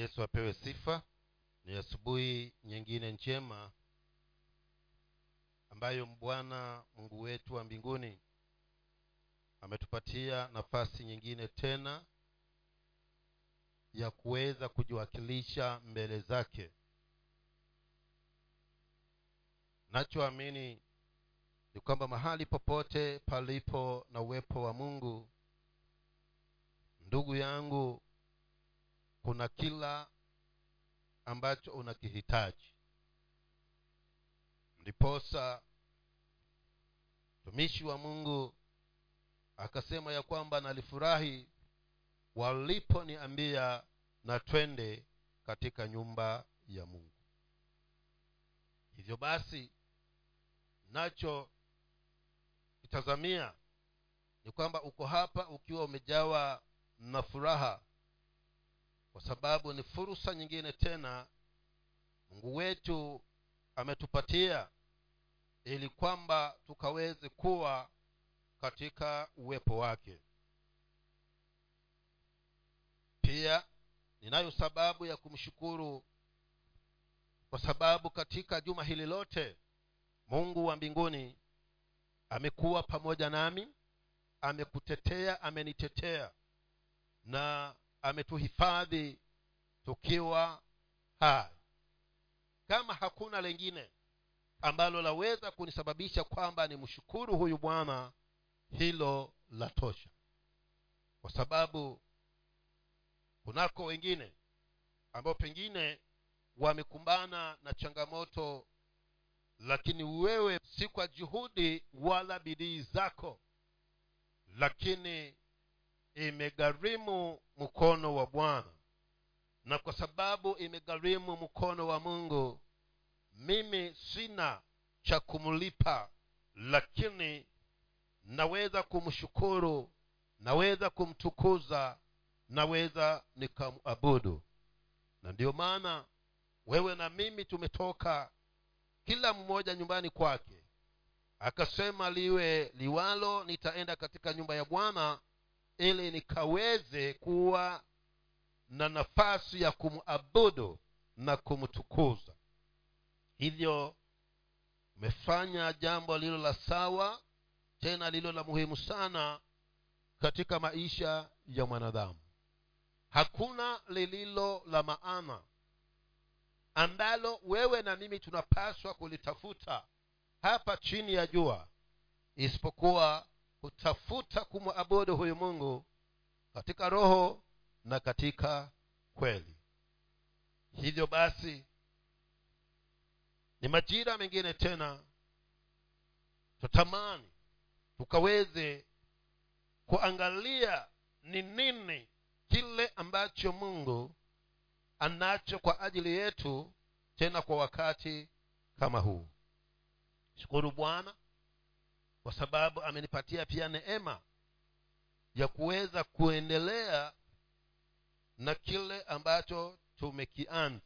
yesu apewe sifa. Ni asubuhi nyingine njema ambayo bwana mungu wetu wa mbinguni ametupatia nafasi nyingine tena ya kuweza kujiwakilisha mbele zake. Nachoamini ni kwamba mahali popote palipo na uwepo wa mungu ndugu yangu kuna kila ambacho unakihitaji. Ndiposa mtumishi wa mungu akasema ya kwamba nalifurahi waliponiambia na twende katika nyumba ya mungu. Hivyo basi nacho kitazamia ni kwamba uko hapa ukiwa umejawa na furaha kwa sababu ni fursa nyingine tena mungu wetu ametupatia ili kwamba tukaweze kuwa katika uwepo wake. Pia ninayo sababu ya kumshukuru kwa sababu katika juma hili lote mungu wa mbinguni amekuwa pamoja nami amekutetea amenitetea na ametuhifadhi tukiwa hai. Kama hakuna lengine ambalo laweza kunisababisha kwamba nimshukuru huyu bwana hilo la tosha. Kwa sababu kunako wengine ambao pengine wamekumbana na changamoto lakini wewe si kwa juhudi wala bidii zako lakini imegharimu mkono wa bwana. Na kwa sababu imegharimu mkono wa mungu mimi sina cha kumlipa lakini naweza kumshukuru naweza kumtukuza naweza nikamabudu na ndiyo maana wewe na mimi tumetoka kila mmoja nyumbani kwake akasema liwe liwalo nitaenda katika nyumba ya bwana ili nikaweze kuwa na nafasi ya kumwabudu na kumtukuza. Hivyo umefanya jambo lilo la sawa tena lilo la muhimu sana katika maisha ya mwanadamu. Hakuna lililo la maana ambalo wewe na mimi tunapaswa kulitafuta hapa chini ya jua isipokuwa kutafuta kumwabudu huyu mungu katika roho na katika kweli. Hivyo basi ni majira mengine tena tutamani tukaweze kuangalia ni nini kile ambacho mungu anacho kwa ajili yetu tena kwa wakati kama huu. Shukuru bwana kwa sababu amenipatia pia neema ya kuweza kuendelea na kile ambacho tumekianza.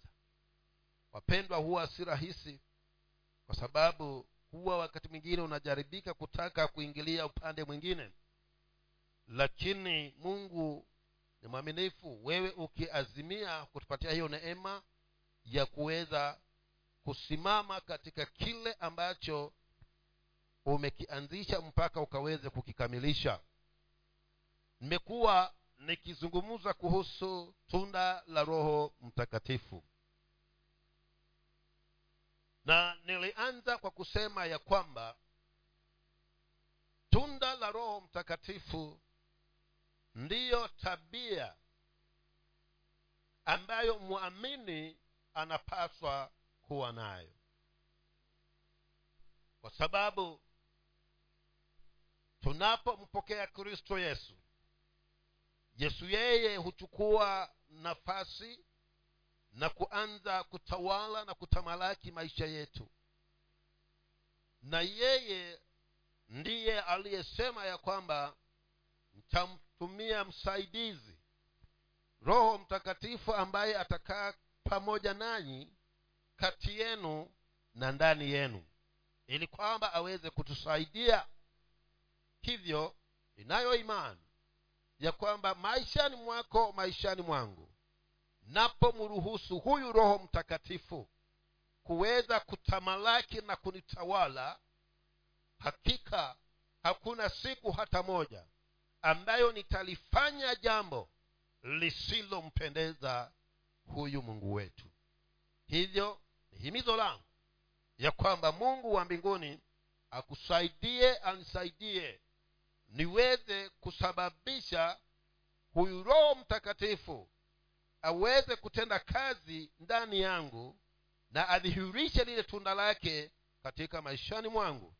Wapendwa huwa si rahisi kwa sababu huwa wakati mwingine unajaribika kutaka kuingilia upande mwingine. Lakini mungu ni mwaminifu. Wewe ukiazimia kutupatia hiyo neema ya kuweza kusimama katika kile ambacho umekianzisha mpaka ukaweze kukikamilisha. Nimekuwa nikizungumza kuhusu tunda la roho mtakatifu. Na nilianza kwa kusema ya kwamba tunda la roho mtakatifu ndiyo tabia ambayo mwamini anapaswa kuwa nayo. Kwa sababu tunapompokea kristo yesu yesu yeye huchukua nafasi na kuanza kutawala na kutamalaki maisha yetu. Na yeye ndiye aliyesema ya kwamba ntamtumia msaidizi roho mtakatifu ambaye atakaa pamoja nanyi kati yenu na ndani yenu ili kwamba aweze kutusaidia hivyo inayo imani ya kwamba maishani mwako maishani mwangu napomruhusu huyu roho mtakatifu kuweza kutamalaki na kunitawala hakika hakuna siku hata moja ambayo nitalifanya jambo lisilompendeza huyu mungu wetu. Hivyo ni himizo langu ya kwamba mungu wa mbinguni akusaidie anisaidie niweze kusababisha huyu roho mtakatifu aweze kutenda kazi ndani yangu na adhihirishe lile tunda lake katika maishani mwangu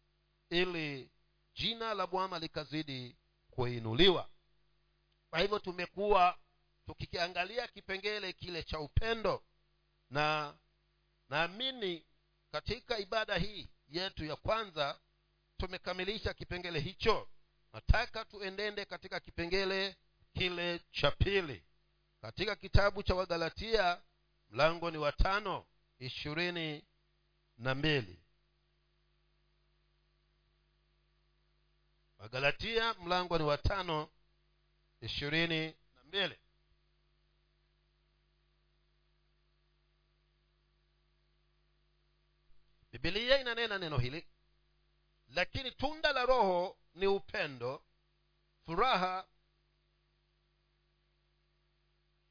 ili jina la bwana likazidi kuinuliwa. Kwa hivyo tumekuwa tukikiangalia kipengele kile cha upendo na naamini katika ibada hii yetu ya kwanza tumekamilisha kipengele hicho nataka tuendende katika kipengele kile cha pili. Katika kitabu cha wagalatia mlango ni wa tano ishirini na mbili. Wagalatia mlango ni wa tano ishirini na mbili. Bibilia inanena neno hili lakini tunda la roho ni upendo furaha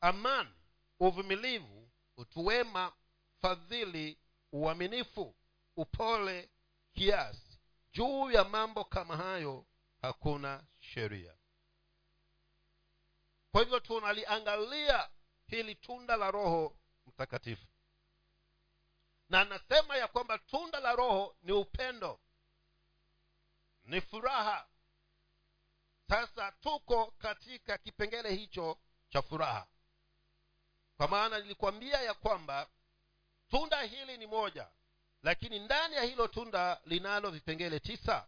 amani uvumilivu utuwema fadhili uaminifu upole kiasi. Juu ya mambo kama hayo hakuna sheria. Kwa hivyo tunaliangalia hili tunda la roho mtakatifu. Na anasema ya kwamba tunda la roho ni upendo ni furaha. Sasa tuko katika kipengele hicho cha furaha. Kwa maana nilikwambia ya kwamba tunda hili ni moja lakini ndani ya hilo tunda linalo vipengele tisa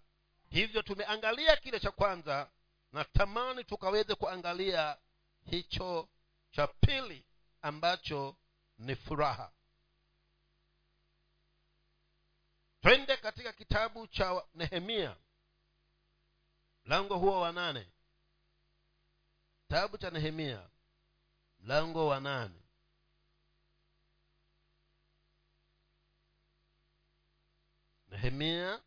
hivyo tumeangalia kile cha kwanza na tamani tukaweze kuangalia hicho cha pili ambacho ni furaha. Twende katika kitabu cha nehemia mlango huo wa nane. Kitabu cha nehemia. Mlango wa nane. Nehemia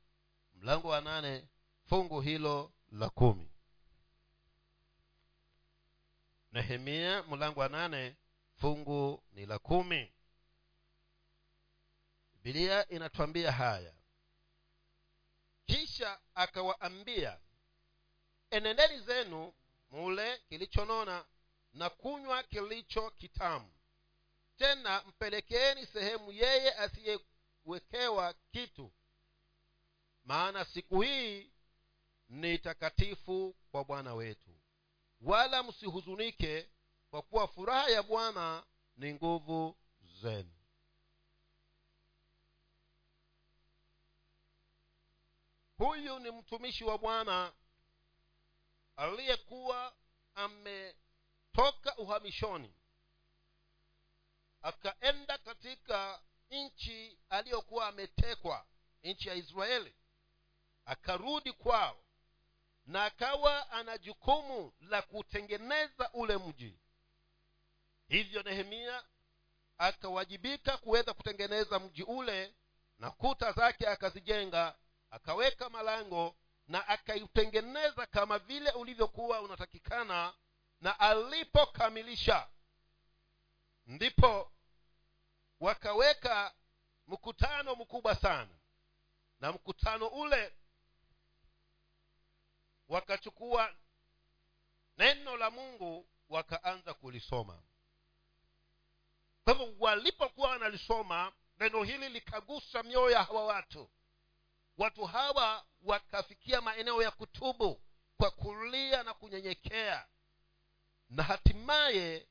mlango wa nane fungu hilo la kumi. Nehemia mlango wa nane fungu ni la kumi. Bibilia inatwambia haya. Kisha akawaambia enendeni zenu mule kilichonona na kunywa kilicho kitamu. Tena mpelekeeni sehemu yeye asiyewekewa kitu. Maana siku hii ni takatifu kwa bwana wetu. Wala msihuzunike kwa kuwa furaha ya bwana ni nguvu zenu. Huyu ni mtumishi wa bwana aliyekuwa ametoka uhamishoni akaenda katika nchi aliyokuwa ametekwa nchi ya israeli akarudi kwao na akawa ana jukumu la kutengeneza ule mji. Hivyo nehemia akawajibika kuweza kutengeneza mji ule na kuta zake akazijenga akaweka malango na akaiutengeneza kama vile ulivyokuwa unatakikana na alipokamilisha. Ndipo wakaweka mkutano mkubwa sana. Na mkutano ule wakachukua neno la mungu wakaanza kulisoma. Kwa hivyo walipokuwa wanalisoma neno hili likagusa mioyo ya hawa watu watu hawa wakafikia maeneo ya kutubu kwa kulia na kunyenyekea. Na hatimaye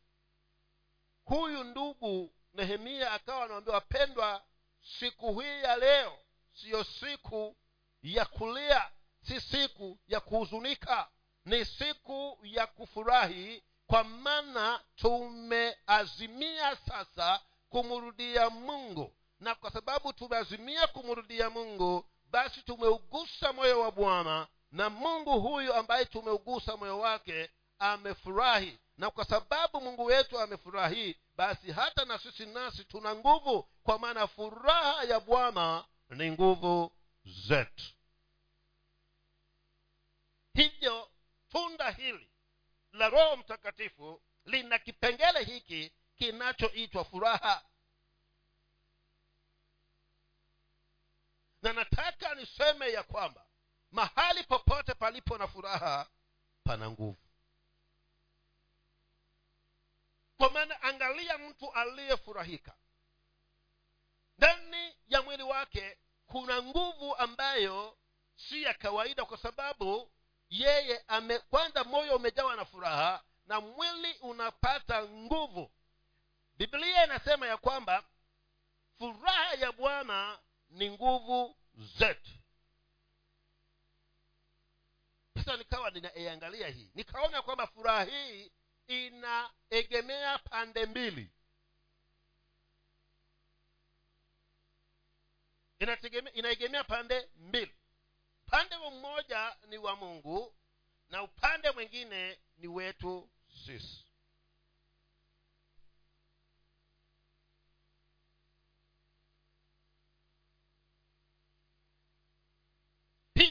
huyu ndugu nehemia akawa anawambia wapendwa siku hii ya leo siyo siku ya kulia si siku ya kuhuzunika ni siku ya kufurahi kwa maana tumeazimia sasa kumrudia mungu. Na kwa sababu tumeazimia kumrudia mungu basi tumeugusa moyo wa bwana na mungu huyu ambaye tumeugusa moyo wake amefurahi. Na kwa sababu mungu wetu amefurahi basi hata na sisi nasi tuna nguvu kwa maana furaha ya bwana ni nguvu zetu. Hivyo tunda hili la roho mtakatifu lina kipengele hiki kinachoitwa furaha na nataka niseme ya kwamba mahali popote palipo na furaha pana nguvu. Kwa maana angalia mtu aliyefurahika. Ndani ya mwili wake kuna nguvu ambayo si ya kawaida kwa sababu yeye ame kwanza moyo umejawa na furaha na mwili unapata nguvu. Biblia inasema ya kwamba furaha ya bwana ni nguvu zetu. Sasa nikawa ninaiangalia hii nikaona kwamba furaha hii inaegemea pande mbili. Inaegemea pande mbili. Upande mmoja ni wa mungu na upande mwingine ni wetu sisi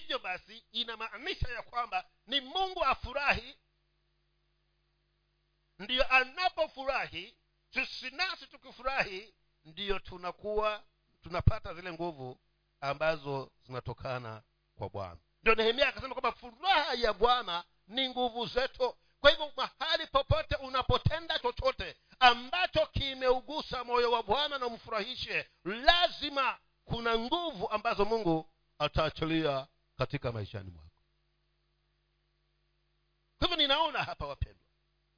hivyo basi inamaanisha ya kwamba ni mungu afurahi. Ndiyo anapofurahi sisi nasi tukifurahi ndiyo tunakuwa tunapata zile nguvu ambazo zinatokana kwa bwana. Ndio nehemia akasema kwamba furaha ya bwana ni nguvu zetu. Kwa hivyo mahali popote unapotenda chochote ambacho kimeugusa moyo wa bwana na umfurahishe lazima kuna nguvu ambazo mungu ataachilia katika maishani mwako. Kwa hivyo ninaona hapa wapendwa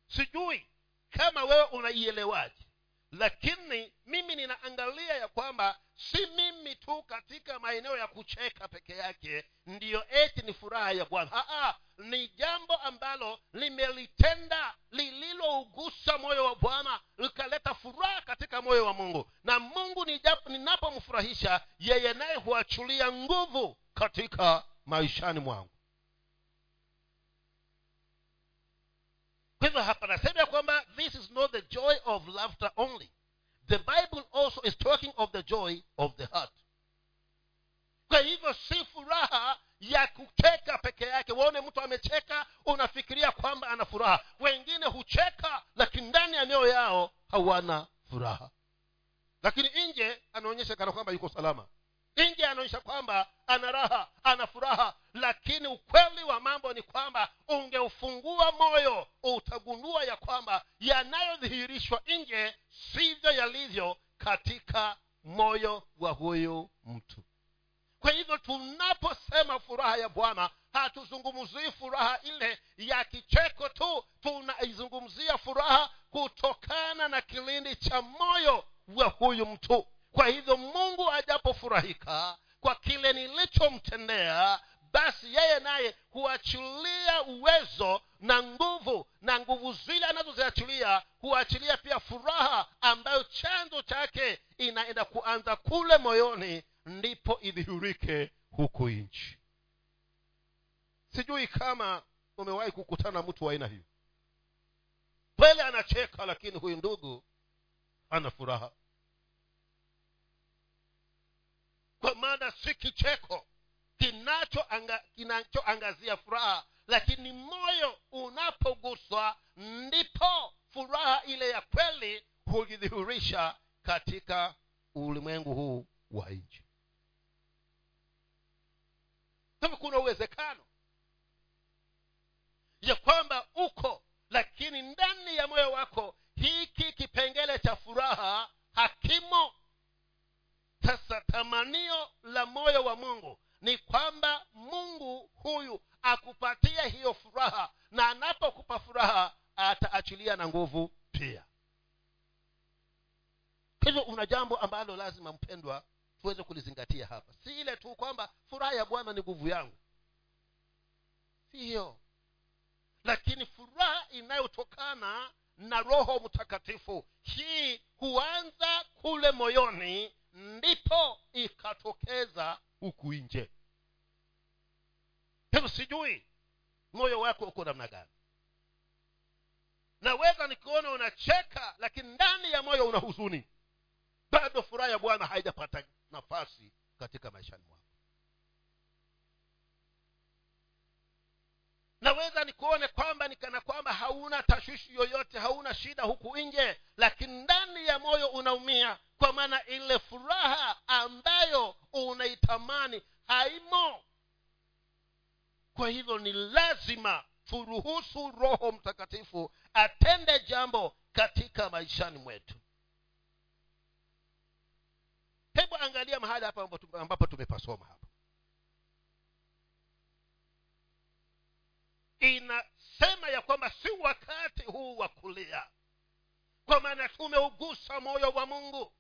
sijui kama wewe unaielewaje lakini mimi ninaangalia ya kwamba si mimi tu katika maeneo ya kucheka peke yake ndiyo eti ni furaha ya bwana. Ni jambo ambalo limelitenda lililougusa moyo wa bwana likaleta furaha katika moyo wa mungu. Na mungu ninapomfurahisha yeye naye huachulia nguvu katika maishani mwangu kwa hivyo hapa nasema ya kwamba this is not the joy of laughter only. The bible also is talking of the joy of the heart. Kwa hivyo si furaha ya kucheka peke yake. Waone mtu amecheka unafikiria kwamba ana furaha. Wengine hucheka lakini ndani ya mioyo yao hawana furaha. Lakini nje anaonyesha kana kwamba yuko salama nje anaonyesha kwamba ana raha ana furaha lakini ukweli wa mambo ni kwamba ungeufungua moyo utagundua ya kwamba yanayodhihirishwa nje sivyo yalivyo katika moyo wa huyu mtu. Kwa hivyo tunaposema furaha ya bwana hatuzungumzii furaha ile ya kicheko tu tunaizungumzia furaha kutokana na kilindi cha moyo wa huyu mtu kwa hivyo mungu ajapofurahika kwa kile nilichomtendea basi yeye naye huachilia uwezo na nguvu na nguvu zile anazoziachilia huachilia pia furaha ambayo chanzo chake inaenda kuanza kule moyoni ndipo idhihurike huku nchi. Sijui kama umewahi kukutana mtu wa aina hiyo. Kweli anacheka lakini huyu ndugu ana furaha kwa maana si kicheko kinachoangazia kinacho furaha lakini moyo unapoguswa ndipo furaha ile ya kweli hujidhihirisha katika ulimwengu huu wa nchi. Kama kuna uwezekano ya kwamba uko lakini ndani ya moyo wako hiki kipengele cha furaha hakimo sasa tamanio la moyo wa mungu ni kwamba mungu huyu akupatia hiyo furaha na anapokupa furaha ataachilia na nguvu pia. Hivyo una jambo ambalo lazima mpendwa tuweze kulizingatia hapa. Si ile tu kwamba furaha ya bwana ni nguvu yangu. Siyo lakini furaha inayotokana na roho mtakatifu hii huanza kule moyoni ndipo ikatokeza huku nje. Hivyo sijui moyo wako uko namna gani. Naweza nikiona unacheka lakini ndani ya moyo una huzuni. Bado furaha ya bwana haijapata nafasi katika maishani mwako naweza nikuone kwamba nikana kwamba hauna tashwishi yoyote hauna shida huku nje lakini ndani ya moyo unaumia kwa maana ile furaha ambayo unaitamani haimo. Kwa hivyo ni lazima turuhusu roho mtakatifu atende jambo katika maishani mwetu. Hebu angalia mahali hapa ambapo tumepasoma inasema ya kwamba si wakati huu wa kulia. Kwa maana tumeugusa moyo wa mungu.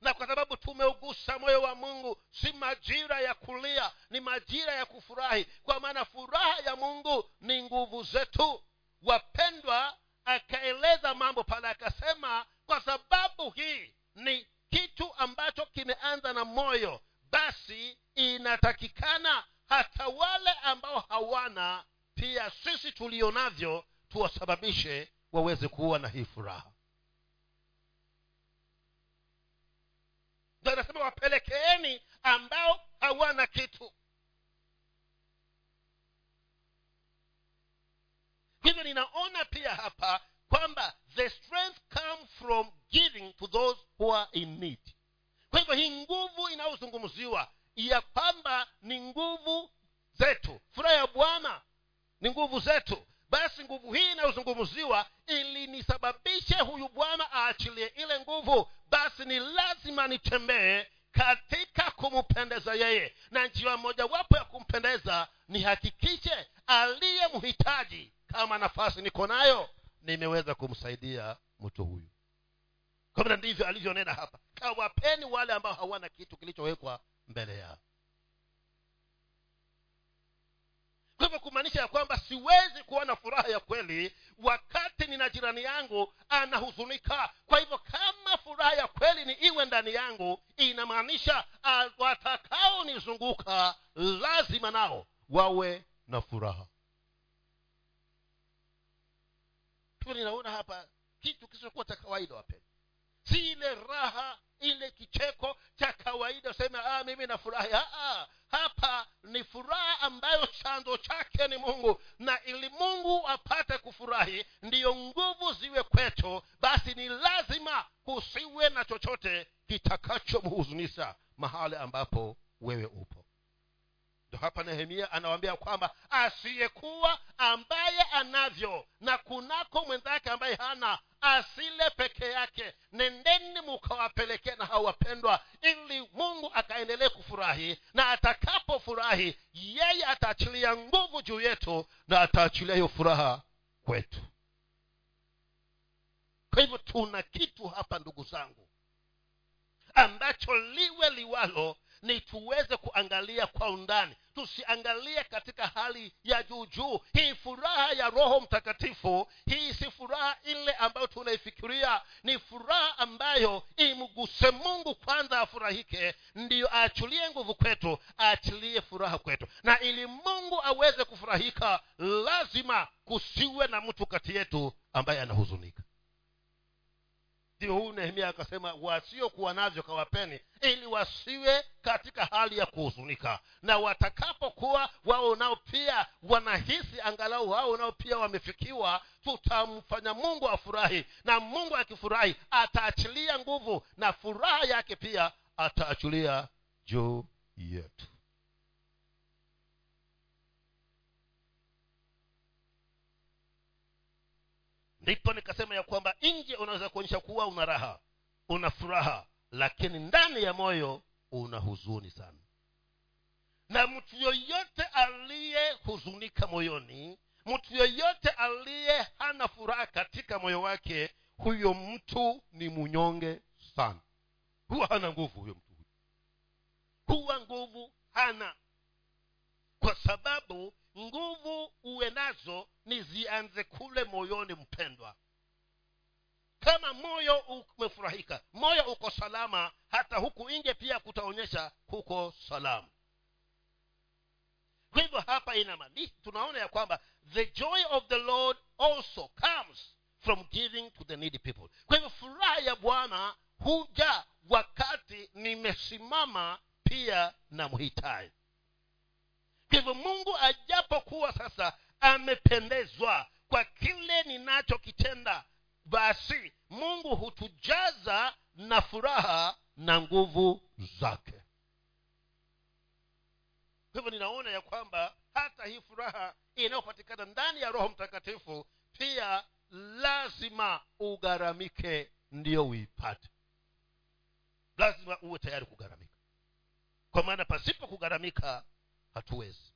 Na kwa sababu tumeugusa moyo wa mungu si majira ya kulia ni majira ya kufurahi. Kwa maana furaha ya mungu ni nguvu zetu. Wapendwa akaeleza mambo pale akasema kwa sababu hii ni kitu ambacho kimeanza na moyo basi inatakikana hata wale ambao hawana pia sisi tulio navyo tuwasababishe waweze kuwa na hii furaha. Ndo anasema wapelekeeni ambao hawana kitu. Hivyo ninaona pia hapa kwamba the strength come from giving to those who are in need. Kwa hivyo hii nguvu inayozungumziwa ya kwamba ni nguvu zetu. Furaha ya bwana ni nguvu zetu. Basi nguvu hii inayozungumziwa ilinisababishe huyu bwana aachilie ile nguvu. Basi ni lazima nitembee katika kumpendeza yeye. Na njia mojawapo ya kumpendeza nihakikishe aliye mhitaji kama nafasi niko nayo nimeweza kumsaidia mtu huyu. Kama ndivyo alivyonena hapa. Kawapeni wale ambao hawana kitu kilichowekwa mbele yao kwa hivyo kumaanisha ya kwamba siwezi kuwa na furaha ya kweli wakati nina jirani yangu anahuzunika. Kwa hivyo kama furaha ya kweli ni iwe ndani yangu inamaanisha watakaonizunguka lazima nao wawe na furaha. Hivyo ninaona hapa kitu kisichokuwa cha kawaida wapenda si ile raha ile kicheko cha kawaida useme ah, mimi nafurahi. Ah, hapa ni furaha ambayo chanzo chake ni mungu. Na ili mungu apate kufurahi ndiyo nguvu ziwe kwetu basi ni lazima kusiwe na chochote kitakachomhuzunisha mahali ambapo wewe upo. Ndo hapa nehemia anawambia kwamba asiyekuwa ambaye anavyo na kunako mwenzake ambaye hana asile peke yake. Nendeni mukawapelekee na hawapendwa ili mungu akaendelee kufurahi na atakapofurahi yeye ataachilia nguvu juu yetu na ataachilia hiyo furaha kwetu. Kwa hivyo tuna kitu hapa ndugu zangu ambacho liwe liwalo ni tuweze kuangalia kwa undani. Tusiangalie katika hali ya juu juu. Hii furaha ya roho mtakatifu hii si furaha ile ambayo tunaifikiria. Ni furaha ambayo imguse mungu kwanza afurahike ndiyo aachilie nguvu kwetu aachilie furaha kwetu. Na ili mungu aweze kufurahika lazima kusiwe na mtu kati yetu ambaye anahuzunika ndio huyu nehemia akasema wasiokuwa navyo kawapeni ili wasiwe katika hali ya kuhuzunika. Na watakapokuwa wao nao pia wanahisi angalau wao nao pia wamefikiwa tutamfanya mungu afurahi. Na mungu akifurahi ataachilia nguvu na furaha yake pia ataachilia juu yetu ndipo nikasema ya kwamba nje unaweza kuonyesha kuwa una raha una furaha lakini ndani ya moyo una huzuni sana. Na mtu yoyote aliyehuzunika moyoni mtu yoyote aliye hana furaha katika moyo wake huyo mtu ni mnyonge sana. Huwa hana nguvu huyo mtu. Huyo huwa nguvu hana kwa sababu nguvu uwe nazo ni zianze kule moyoni mpendwa. Kama moyo umefurahika moyo uko salama hata huku nje pia kutaonyesha huko salama. Hivyo hapa inamaanisha tunaona ya kwamba the joy of the lord also comes from giving to the needy people. Kwa hivyo furaha ya bwana huja wakati nimesimama pia na mhitaji kwa hivyo mungu ajapokuwa sasa amependezwa kwa kile ninachokitenda basi mungu hutujaza na furaha na nguvu zake. Kwa hivyo ninaona ya kwamba hata hii furaha inayopatikana ndani ya roho mtakatifu pia lazima ugharamike ndiyo uipate. Lazima uwe tayari kugharamika. Kwa maana pasipo kugharamika hatuwezi.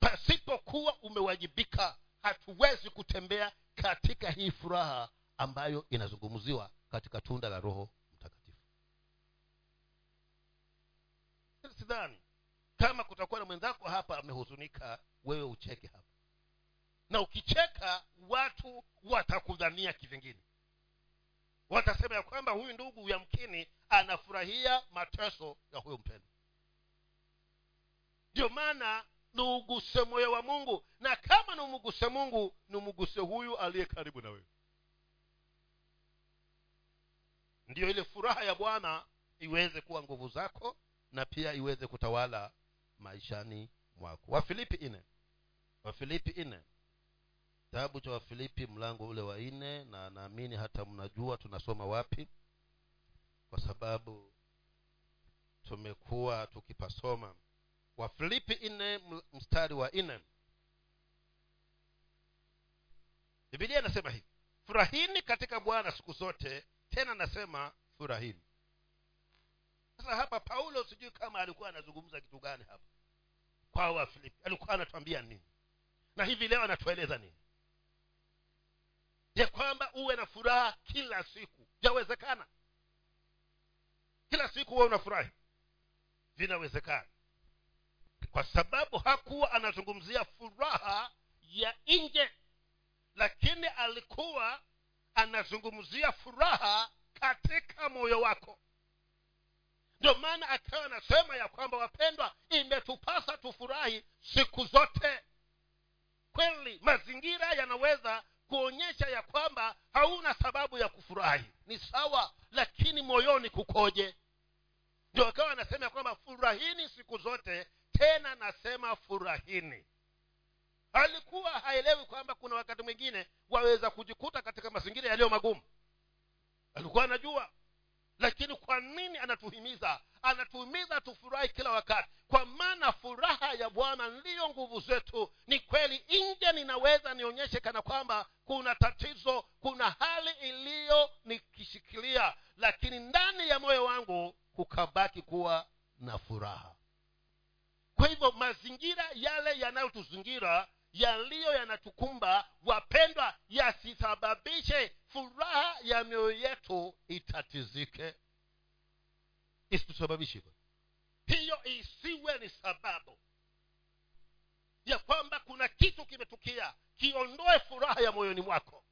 Pasipokuwa umewajibika hatuwezi kutembea katika hii furaha ambayo inazungumziwa katika tunda la roho mtakatifu. Sidhani kama kutakuwa na mwenzako hapa amehuzunika wewe ucheke hapa. Na ukicheka watu watakudhania kivingine. Watasema ya kwamba huyu ndugu yamkini anafurahia mateso ya huyo mpendo ndio maana niuguse moyo wa mungu na kama niumguse mungu nimguse huyu aliye karibu na wewe. Ndiyo ile furaha ya bwana iweze kuwa nguvu zako na pia iweze kutawala maishani mwako. Wafilipi ine wafilipi ine kitabu cha wafilipi mlango ule wa nne na naamini hata mnajua tunasoma wapi kwa sababu tumekuwa tukipasoma wafilipi nne mstari wa nne. Bibilia inasema hivi furahini katika bwana siku zote tena nasema furahini. Sasa hapa paulo sijui kama alikuwa anazungumza kitu gani hapa. Kwa wafilipi alikuwa anatuambia nini? Na hivi leo anatueleza nini? Ya kwamba uwe na furaha kila siku. Yawezekana. Kila siku uwe unafurahi vinawezekana kwa sababu hakuwa anazungumzia furaha ya nje lakini alikuwa anazungumzia furaha katika moyo wako. Ndio maana akawa anasema ya kwamba wapendwa imetupasa tufurahi siku zote. Kweli mazingira yanaweza kuonyesha ya kwamba hauna sababu ya kufurahi. Ni sawa lakini moyoni kukoje? Ndio akawa anasema ya kwamba furahini siku zote tena nasema furahini. Alikuwa haelewi kwamba kuna wakati mwingine waweza kujikuta katika mazingira yaliyo magumu. Alikuwa anajua lakini kwa nini anatuhimiza? Anatuhimiza tufurahi kila wakati. Kwa maana furaha ya bwana ndiyo nguvu zetu. Ni kweli nje ninaweza nionyeshe kana kwamba kuna tatizo kuna hali iliyo nikishikilia lakini ndani ya moyo wangu kukabaki kuwa na furaha kwa hivyo mazingira yale yanayotuzingira yaliyo yanatukumba wapendwa yasisababishe furaha ya mioyo yetu itatizike. Isitusababishe hiyo isiwe ni sababu ya kwamba kuna kitu kimetukia. Kiondoe furaha ya moyoni mwako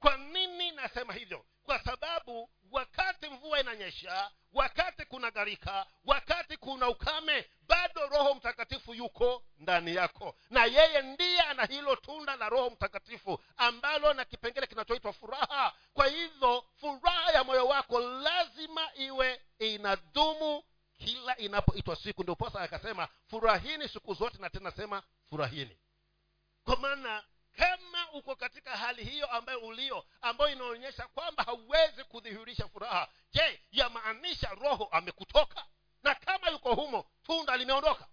kwa nini nasema hivyo? Kwa sababu wakati mvua inanyesha wakati kuna gharika wakati kuna ukame bado roho mtakatifu yuko ndani yako. Na yeye ndiye ana hilo tunda la roho mtakatifu ambalo na kipengele kinachoitwa furaha. Kwa hivyo furaha ya moyo wako lazima iwe inadumu kila inapoitwa siku. Ndio posa akasema furahini siku zote na tena sema furahini. Kwa maana kama uko katika hali hiyo ambayo ulio ambayo inaonyesha kwamba hauwezi kudhihirisha furaha. Je yamaanisha roho amekutoka? Na kama yuko humo tunda limeondoka?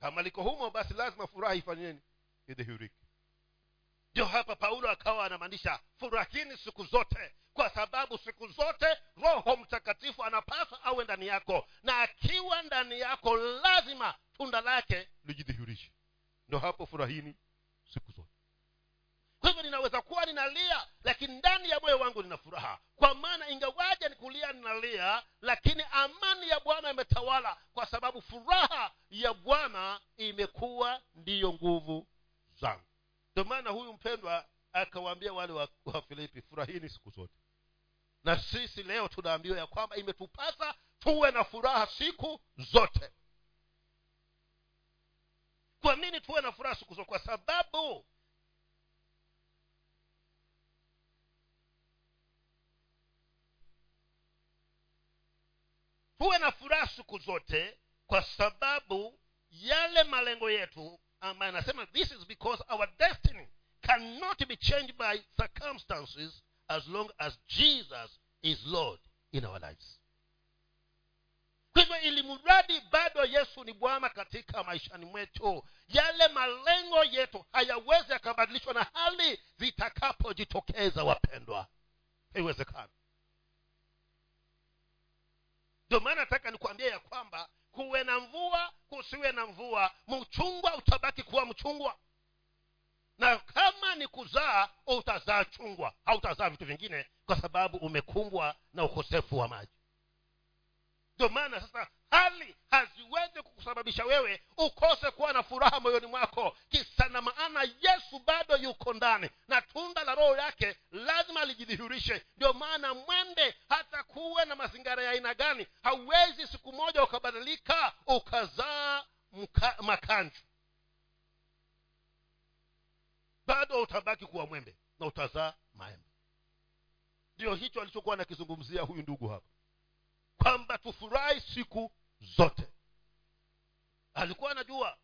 Kama liko humo basi lazima furaha ifanyeni idhihirike. Ndio hapa paulo akawa anamaanisha furahini siku zote kwa sababu siku zote roho mtakatifu anapaswa awe ndani yako. Na akiwa ndani yako lazima tunda lake lijidhihirishe. Ndo hapo furahini kwa hivyo ninaweza kuwa ninalia lakini ndani ya moyo wangu nina furaha. Kwa maana ingawaja ni kulia ninalia lakini amani ya bwana imetawala kwa sababu furaha ya bwana imekuwa ndiyo nguvu zangu. Ndio maana huyu mpendwa akawaambia wale wa, wa filipi furahini siku zote. Na sisi leo tunaambiwa ya kwamba imetupasa tuwe na furaha siku zote. Kwa nini tuwe na furaha siku zote? Kwa sababu huwe na furaha siku zote kwa sababu yale malengo yetu ambayo anasema this is because our destiny cannot be changed by circumstances as long as jesus is lord in our lives. Kwa ili mradi bado yesu ni bwana katika maishani mwetu yale malengo yetu hayawezi yakabadilishwa na hali zitakapojitokeza wapendwa. Haiwezekana ndio maana nataka nikuambia ya kwamba kuwe na mvua kusiwe na mvua mchungwa utabaki kuwa mchungwa. Na kama ni kuzaa utazaa chungwa hautazaa vitu vingine kwa sababu umekumbwa na ukosefu wa maji ndio maana sasa hali haziwezi kukusababisha wewe ukose kuwa na furaha moyoni mwako. Kisa na maana yesu bado yuko ndani na tunda la roho yake lazima lijidhihirishe ndio maana mwende hata kuwe na mazingara ya aina gani hauwezi siku moja ukabadilika ukazaa makanju bado utabaki kuwa mwembe na utazaa maembe. Ndio hicho alichokuwa nakizungumzia huyu ndugu hapa kwamba tufurahi siku zote. Alikuwa anajua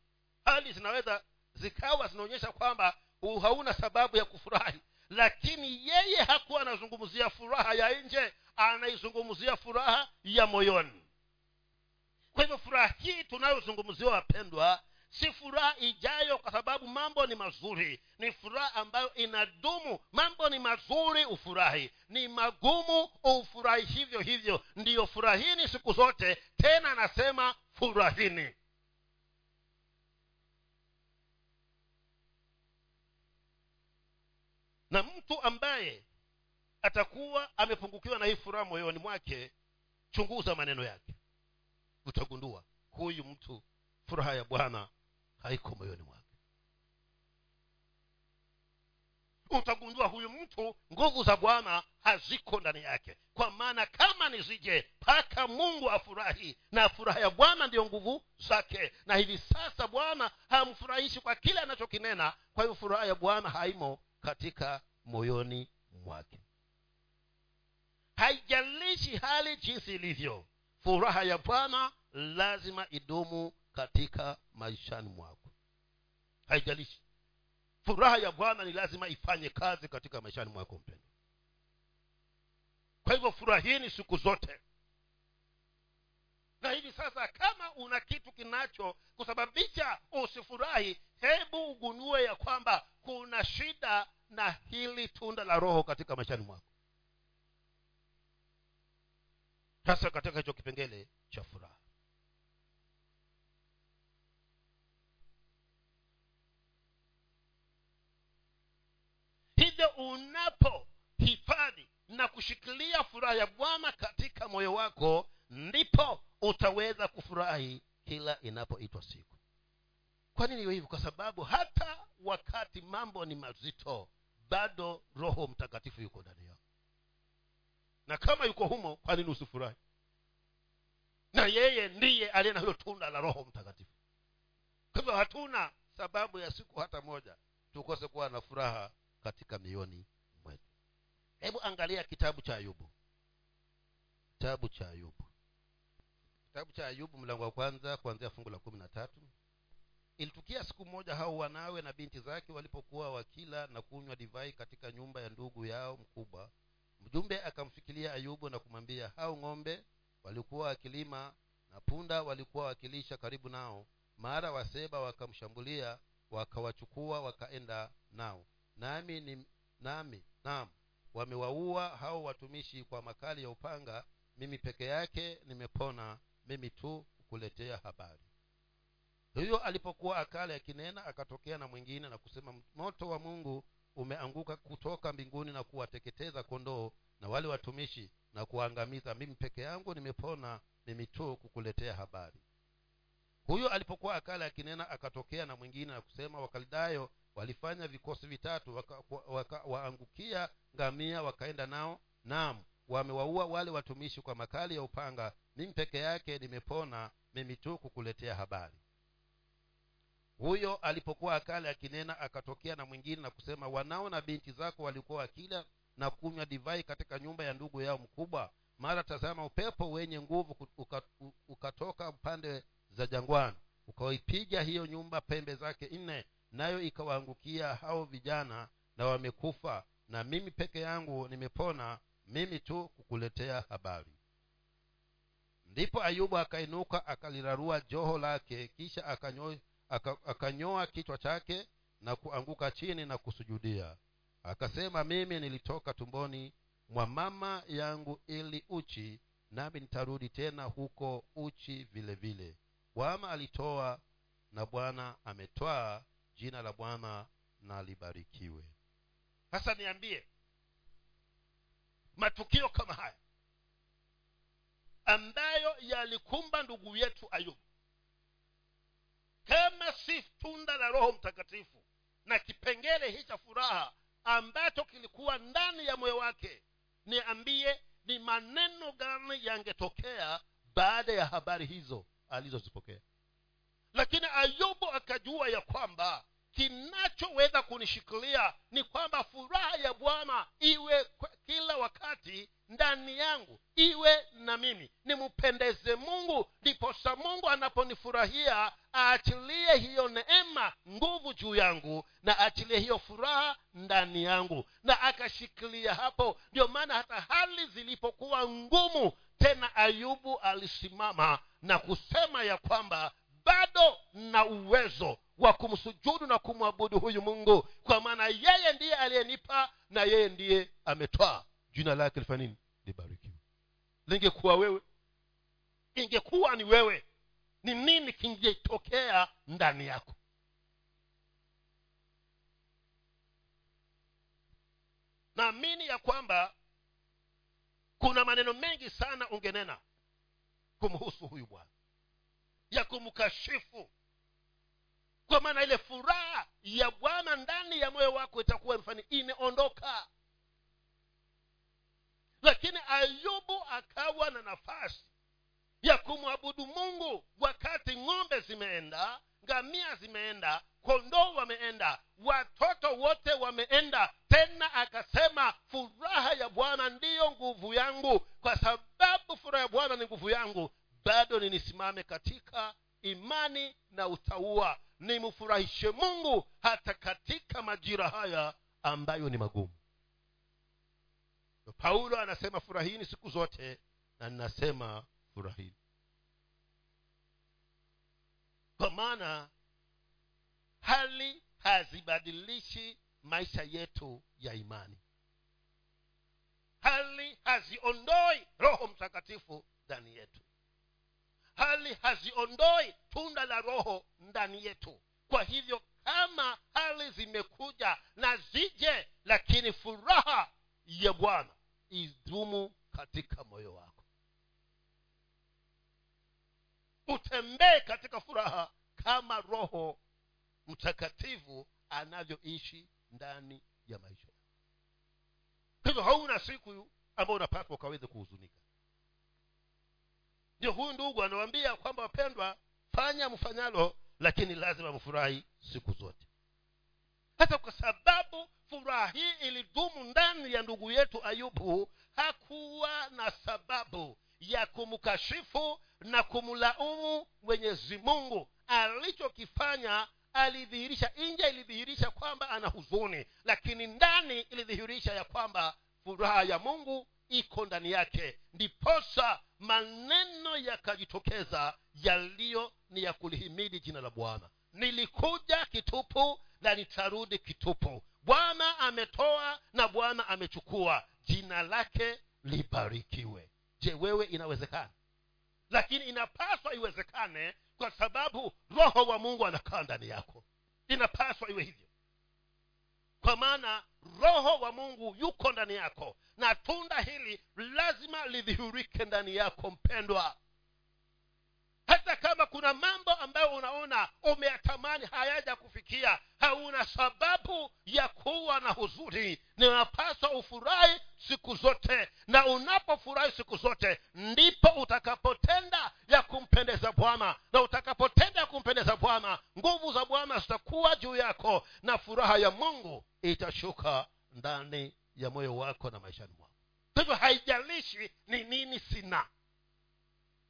hali zinaweza zikawa zinaonyesha kwamba hauna sababu ya kufurahi lakini yeye hakuwa anazungumzia furaha ya nje anaizungumzia furaha ya moyoni. Kwa hivyo furaha hii tunayozungumziwa wapendwa si furaha ijayo kwa sababu mambo ni mazuri ni furaha ambayo inadumu. Mambo ni mazuri ufurahi. Ni magumu ufurahi hivyo hivyo. Ndiyo furahini siku zote. Tena anasema furahini. Na mtu ambaye atakuwa amepungukiwa na hii furaha moyoni mwake chunguza maneno yake. Utagundua huyu mtu furaha ya bwana haiko moyoni mwake. Utagundua huyu mtu nguvu za bwana haziko ndani yake. Kwa maana kama nizije mpaka mungu afurahi. Na furaha ya bwana ndiyo nguvu zake. Na hivi sasa bwana hamfurahishi kwa kile anachokinena. Kwa hiyo furaha ya bwana haimo katika moyoni mwake. Haijalishi hali jinsi ilivyo furaha ya bwana lazima idumu katika maishani mwako. Haijalishi. Furaha ya bwana ni lazima ifanye kazi katika maishani mwako mpendo kwa hivyo furahini siku zote. Na hivi sasa kama una kitu kinacho kusababisha usifurahi hebu ugunue ya kwamba kuna shida na hili tunda la roho katika maishani mwako. Sasa katika hicho kipengele cha furaha hivyo unapohifadhi na kushikilia furaha ya bwana katika moyo wako ndipo utaweza kufurahi kila inapoitwa siku. Kwa nini hiyo hivyo? Kwa sababu hata wakati mambo ni mazito bado roho mtakatifu yuko ndani yako. Na kama yuko humo kwa nini usifurahi? Na yeye ndiye aliye na hilo tunda la roho mtakatifu. Kwa hivyo hatuna sababu ya siku hata moja tukose kuwa na furaha katika mioni mwetu. Hebu angalia kitabu cha ayubu. Kitabu cha ayubu. Kitabu cha ayubu mlango wa kwanza kuanzia fungu la kumi na tatu. Ilitukia siku moja hao wanawe na binti zake walipokuwa wakila na kunywa divai katika nyumba ya ndugu yao mkubwa. Mjumbe akamfikilia ayubu na kumwambia hao ng'ombe walikuwa wakilima na punda walikuwa wakilisha karibu nao. Mara waseba wakamshambulia wakawachukua wakaenda nao nami ni nami naam wamewaua hao watumishi kwa makali ya upanga mimi peke yake nimepona mimi tu kukuletea habari. Huyo alipokuwa akale akinena akatokea na mwingine na kusema moto wa mungu umeanguka kutoka mbinguni na kuwateketeza kondoo na wale watumishi na kuwaangamiza. Mimi peke yangu nimepona mimi tu kukuletea habari. Huyo alipokuwa akale akinena akatokea na mwingine na kusema wakaldayo walifanya vikosi vitatu waangukia waka, ngamia wakaenda nao. Naam wamewaua wale watumishi kwa makali ya upanga. Mimi peke yake nimepona mimi tu kukuletea habari. Huyo alipokuwa akale akinena akatokea na mwingine na kusema wanao na binti zako walikuwa wakila na kunywa divai katika nyumba ya ndugu yao mkubwa? Mara tazama upepo wenye nguvu ukatoka pande za jangwani ukaipiga hiyo nyumba pembe zake nne nayo ikawaangukia hao vijana na wamekufa na mimi peke yangu nimepona mimi tu kukuletea habari. Ndipo ayubu akainuka akalirarua joho lake kisha akanyo, aka, akanyoa kichwa chake na kuanguka chini na kusujudia. Akasema mimi nilitoka tumboni mwa mama yangu ili uchi nami nitarudi tena huko uchi vile vile. Bwana alitoa na bwana ametwaa jina la bwana na libarikiwe sasa niambie matukio kama haya ambayo yalikumba ndugu yetu ayubu kama si tunda la roho mtakatifu na kipengele hii cha furaha ambacho kilikuwa ndani ya moyo wake niambie ni maneno gani yangetokea baada ya habari hizo alizozipokea. Lakini ayubu akajua ya kwamba kinachoweza kunishikilia ni kwamba furaha ya bwana iwe kila wakati ndani yangu iwe na mimi. Nimpendeze mungu ndiposa mungu anaponifurahia aachilie hiyo neema nguvu juu yangu na aachilie hiyo furaha ndani yangu. Na akashikilia hapo ndio maana hata hali zilipokuwa ngumu tena ayubu alisimama na kusema ya kwamba bado na uwezo wa kumsujudu na kumwabudu huyu mungu kwa maana yeye ndiye aliyenipa na yeye ndiye ametwaa jina lake lifanya nini? Libarikiwe. Lingekuwa wewe ingekuwa ni wewe ni nini kingetokea ndani yako? Naamini ya kwamba kuna maneno mengi sana ungenena kumhusu huyu bwana ya kumkashifu. Kwa maana ile furaha ya bwana ndani ya moyo wako itakuwa mfani imeondoka. Lakini ayubu akawa na nafasi ya kumwabudu mungu wakati ng'ombe zimeenda ngamia zimeenda kondoo wameenda watoto wote wameenda. Tena akasema furaha ya bwana ndiyo nguvu yangu kwa sababu furaha ya bwana ni nguvu yangu bado ninisimame katika imani na utaua nimfurahishe mungu hata katika majira haya ambayo ni magumu. Paulo anasema furahini siku zote na ninasema furahini. Kwa maana hali hazibadilishi maisha yetu ya imani. Hali haziondoi roho mtakatifu ndani yetu hali haziondoi tunda la roho ndani yetu. Kwa hivyo kama hali zimekuja na zije lakini furaha ya bwana idumu katika moyo wako. Utembee katika furaha kama roho mtakatifu anavyoishi ndani ya maisha yako. Hivyo hauna siku ambayo unapaswa ukaweze kuhuzunika ndio huyu ndugu anawambia kwamba wapendwa fanya mfanyalo lakini lazima mfurahi siku zote. Hata kwa sababu furaha hii ilidumu ndani ya ndugu yetu ayubu hakuwa na sababu ya kumkashifu na kumlaumu mwenyezi mungu. Alichokifanya alidhihirisha nje ilidhihirisha kwamba ana huzuni lakini ndani ilidhihirisha ya kwamba furaha ya mungu iko ndani yake. Ndiposa maneno yakajitokeza yaliyo ni ya kulihimidi jina la bwana. Nilikuja kitupu na nitarudi kitupu. Bwana ametoa na bwana amechukua. Jina lake libarikiwe. Je wewe inawezekana? Lakini inapaswa iwezekane kwa sababu roho wa mungu anakaa ndani yako. Inapaswa iwe hivyo. Kwa maana roho wa mungu yuko ndani yako na tunda hili lazima lidhihurike ndani yako mpendwa. Hata kama kuna mambo ambayo unaona umeyatamani hayaja kufikia hauna sababu ya kuwa na huzuni. Ninapaswa ufurahi siku zote na unapofurahi siku zote ndipo utakapotenda ya kumpendeza bwana. Na utakapotenda ya kumpendeza bwana nguvu za bwana zitakuwa juu yako na furaha ya mungu itashuka ndani ya moyo wako na maishani mwako. Kwa hivyo haijalishi ni nini sina.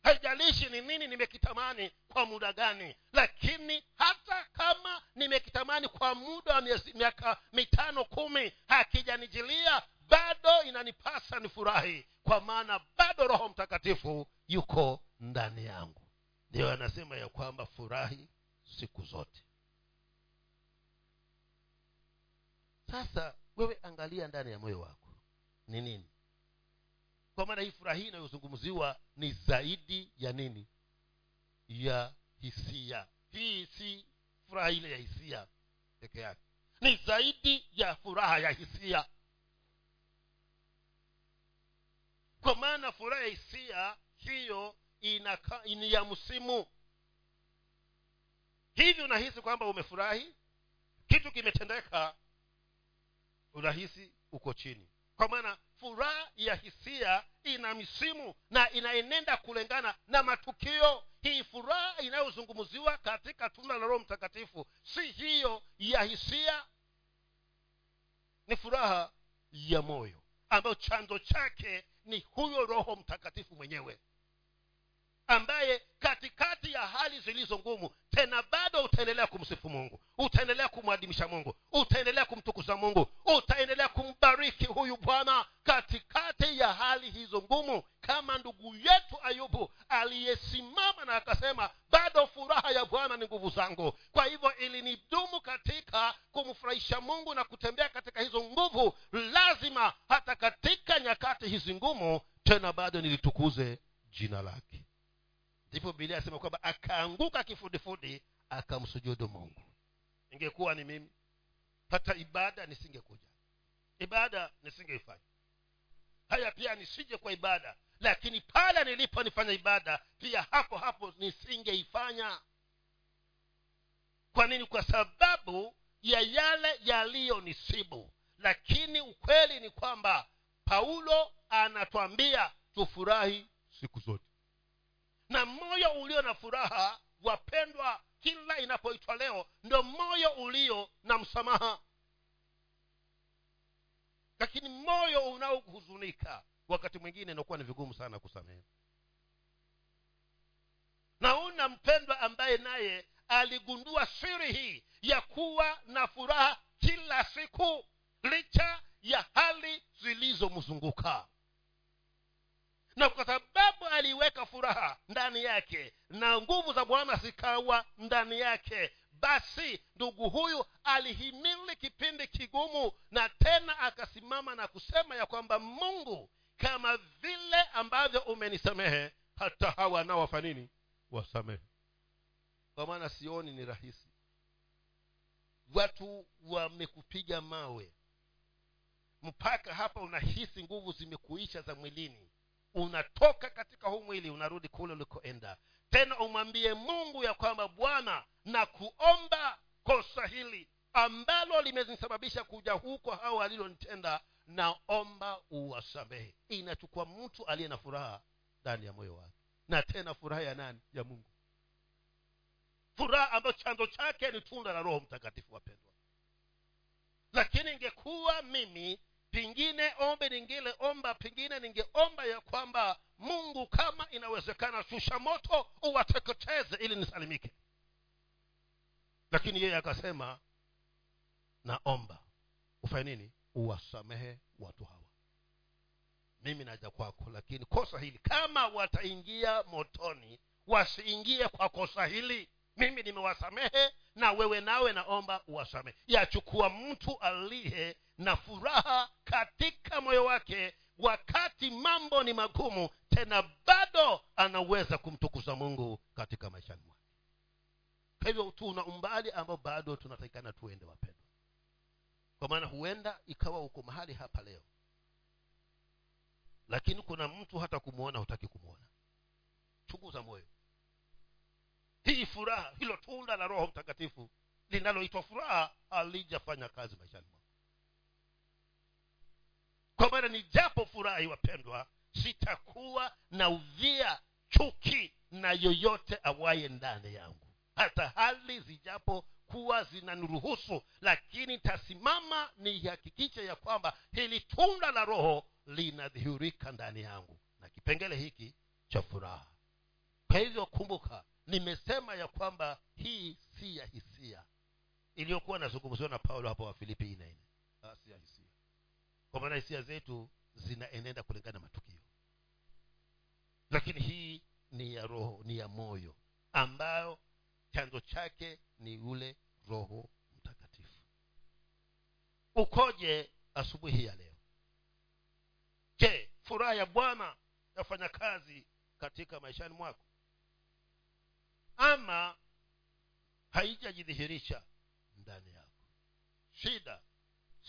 Haijalishi ni nini nimekitamani kwa muda gani. Lakini hata kama nimekitamani kwa muda wa miaka mitano kumi hakijanijilia bado inanipasa nifurahi. Kwa maana bado roho mtakatifu yuko ndani yangu. Ndiyo anasema ya kwamba furahi siku zote. Sasa wewe angalia ndani ya moyo wako. Ni nini? Kwa maana hii furaha hii inayozungumziwa ni zaidi ya nini? Ya hisia. Hii si furaha ile ya hisia peke yake. Ni zaidi ya furaha ya hisia. Kwa maana furaha ya hisia hiyo ni ya msimu. Hivi unahisi kwamba umefurahi? Kitu kimetendeka unahisi uko chini. Kwa maana furaha ya hisia ina misimu na inaenenda kulingana na matukio. Hii furaha inayozungumziwa katika tunda la roho mtakatifu si hiyo ya hisia ni furaha ya moyo ambayo chanzo chake ni huyo roho mtakatifu mwenyewe ambaye katikati ya hali zilizo ngumu tena bado utaendelea kumsifu mungu utaendelea kumwadimisha mungu utaendelea kumtukuza mungu utaendelea kumbariki huyu bwana katikati ya hali hizo ngumu kama ndugu yetu ayubu aliyesimama na akasema bado furaha ya bwana ni nguvu zangu. Kwa hivyo ilinidumu katika kumfurahisha mungu na kutembea katika hizo nguvu lazima hata katika nyakati hizi ngumu tena bado nilitukuze jina lake ndipo bibilia asema kwamba akaanguka kifudifudi akamsujudu mungu. Ingekuwa ni mimi hata ibada nisingekuja ibada nisingeifanya. Haya pia nisije kwa ibada lakini pale nilipo nifanya ibada pia hapo hapo nisingeifanya. Kwa nini? Kwa sababu ya yale yaliyonisibu. Lakini ukweli ni kwamba paulo anatwambia tufurahi siku zote na moyo ulio na furaha wapendwa kila inapoitwa leo ndo moyo ulio na msamaha. Lakini moyo unaohuzunika wakati mwingine inakuwa ni vigumu sana kusamehe. Nauna mpendwa ambaye naye aligundua siri hii ya kuwa na furaha kila siku licha ya hali zilizomzunguka na kwa sababu aliweka furaha ndani yake na nguvu za bwana zikawa ndani yake basi ndugu huyu alihimili kipindi kigumu na tena akasimama na kusema ya kwamba mungu kama vile ambavyo umenisamehe hata hawa nao nini? Wasamehe. Kwa maana sioni ni rahisi. Watu wamekupiga mawe. Mpaka hapa unahisi nguvu zimekuisha za mwilini unatoka katika huu mwili unarudi kule ulikoenda. Tena umwambie mungu ya kwamba bwana na kuomba kosa hili ambalo limenisababisha kuja huko hao alilonitenda naomba uwasamehe. Inachukua mtu aliye na furaha ndani ya moyo wake. Na tena furaha ya nani? Ya mungu. Furaha ambayo chanzo chake ni tunda la roho mtakatifu wapendwa. Lakini ingekuwa mimi pengine ombi ningileomba pengine ningeomba ya kwamba mungu kama inawezekana shusha moto uwateketeze ili nisalimike. Lakini yeye akasema naomba. Ufanye nini? Uwasamehe watu hawa. Mimi naja kwako lakini kosa hili kama wataingia motoni wasiingie kwa kosa hili mimi nimewasamehe na wewe nawe naomba uwasamehe. Yachukua mtu aliye na furaha katika moyo wake wakati mambo ni magumu tena bado anaweza kumtukuza mungu katika maishani mwake. Kwa hivyo tuna umbali ambao bado tunatakikana tuende wapendwa. Kwa maana huenda ikawa uko mahali hapa leo lakini kuna mtu hata kumwona hutaki kumwona chunguza moyo. Hii furaha hilo tunda la roho mtakatifu linaloitwa furaha alijafanya kazi maishani mwako kwa maana nijapo furahi wapendwa sitakuwa na udhia chuki na yoyote awaye ndani yangu. Hata hali zijapo kuwa zinaniruhusu lakini tasimama nihakikishe ya kwamba hili tunda la roho linadhihirika ndani yangu na kipengele hiki cha furaha. Kwa hivyo kumbuka nimesema ya kwamba hii si ya hisia. Iliyokuwa nazungumziwa na paulo hapo wafilipi nne. Si ya hisia kwa maana hisia zetu zinaenenda kulingana na matukio. Lakini hii ni ya roho ni ya moyo ambayo chanzo chake ni ule roho mtakatifu. Ukoje asubuhi ya leo? Je furaha ya bwana yafanya kazi katika maishani mwako? Ama haijajidhihirisha ndani yako? Shida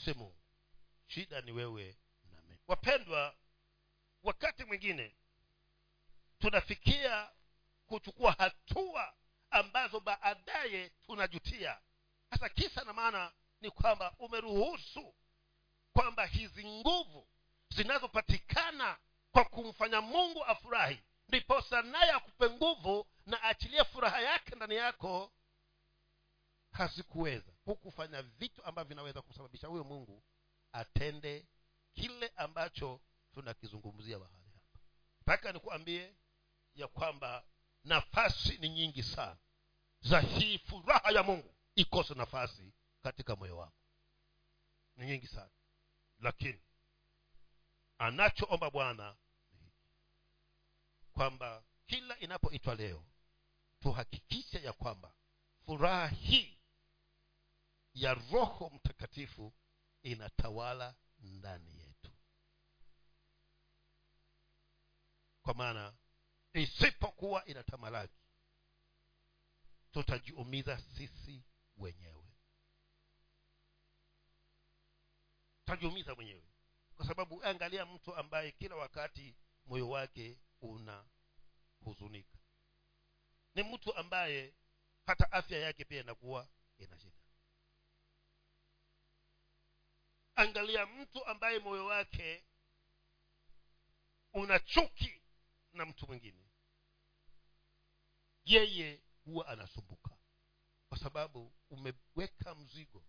si mungu shida ni wewe na mimi. Wapendwa wakati mwingine tunafikia kuchukua hatua ambazo baadaye tunajutia. Hasa kisa na maana ni kwamba umeruhusu kwamba hizi nguvu zinazopatikana kwa kumfanya mungu afurahi ndiposa naye akupe nguvu na aachilie furaha yake ndani yako hazikuweza. Hukufanya vitu ambavyo vinaweza kusababisha huyo mungu atende kile ambacho tunakizungumzia mahali hapa. Mpaka nikuambie ya kwamba nafasi ni nyingi sana. Za hii furaha ya mungu ikose nafasi katika moyo wako. Ni nyingi sana. Lakini anachoomba bwana kwamba kila inapoitwa leo tuhakikishe ya kwamba furaha hii ya roho mtakatifu inatawala ndani yetu. Kwa maana isipokuwa inatamalaki tutajiumiza sisi wenyewe. Tutajiumiza mwenyewe. Kwa sababu angalia mtu ambaye kila wakati moyo wake unahuzunika. Ni mtu ambaye hata afya yake pia inakuwa ina angalia mtu ambaye moyo wake una chuki na mtu mwingine. Yeye huwa anasumbuka kwa sababu umeweka mzigo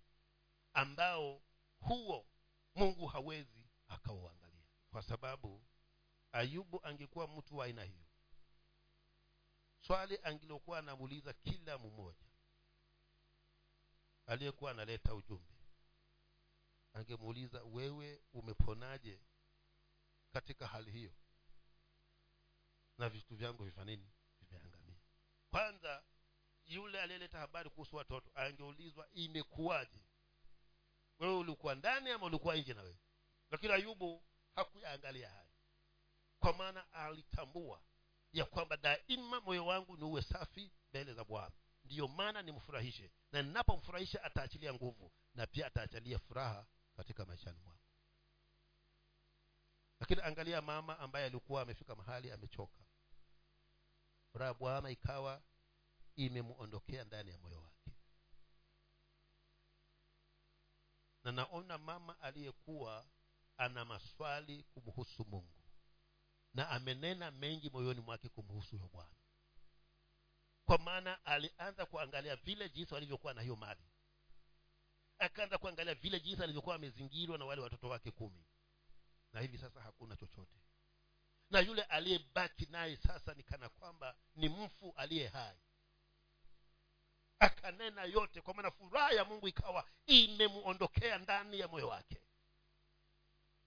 ambao huo mungu hawezi akauangalia. Kwa sababu ayubu angekuwa mtu wa aina hiyo swali angilokuwa anamuuliza kila mmoja aliyekuwa analeta ujumbe angemuuliza wewe umeponaje katika hali hiyo? Na vitu vyangu vifanini vimeangamia. Kwanza yule aliyeleta habari kuhusu watoto angeulizwa imekuwaje? Wewe ulikuwa ndani ama ulikuwa nje na wewe? Lakini ayubu hakuyaangalia haya kwa maana alitambua ya kwamba daima moyo wangu ni uwe safi mbele za bwana. Ndiyo maana nimfurahishe. Na ninapomfurahisha ataachilia nguvu na pia ataachilia furaha katika maishani mwangu lakini angalia mama ambaye alikuwa amefika mahali amechoka. Furaha bwana ikawa imemuondokea ndani ya moyo wake. Na naona mama aliyekuwa ana maswali kumhusu mungu. Na amenena mengi moyoni mwake kumhusu huyo bwana. Kwa maana alianza kuangalia vile jinsi walivyokuwa na hiyo mali akaanza kuangalia vile jinsi alivyokuwa amezingirwa na wale watoto wake kumi. Na hivi sasa hakuna chochote. Na yule aliyebaki naye sasa ni kana kwamba ni mfu aliye hai. Akanena yote kwa maana furaha ya mungu ikawa imemuondokea ndani ya moyo wake.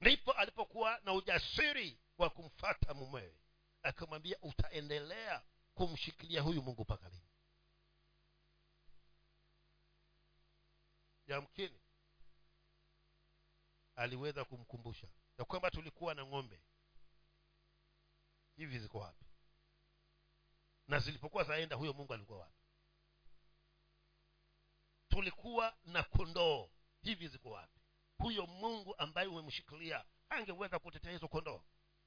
Ndipo alipokuwa na ujasiri wa kumfata mumewe. Akamwambia utaendelea kumshikilia huyu mungu mpaka lini yamkini aliweza kumkumbusha ya kwamba tulikuwa na ng'ombe. Hivi ziko wapi? Na zilipokuwa zaenda huyo mungu alikuwa wapi? Tulikuwa na kondoo. Hivi ziko wapi? Huyo mungu ambaye umemshikilia angeweza kutetea hizo kondoo?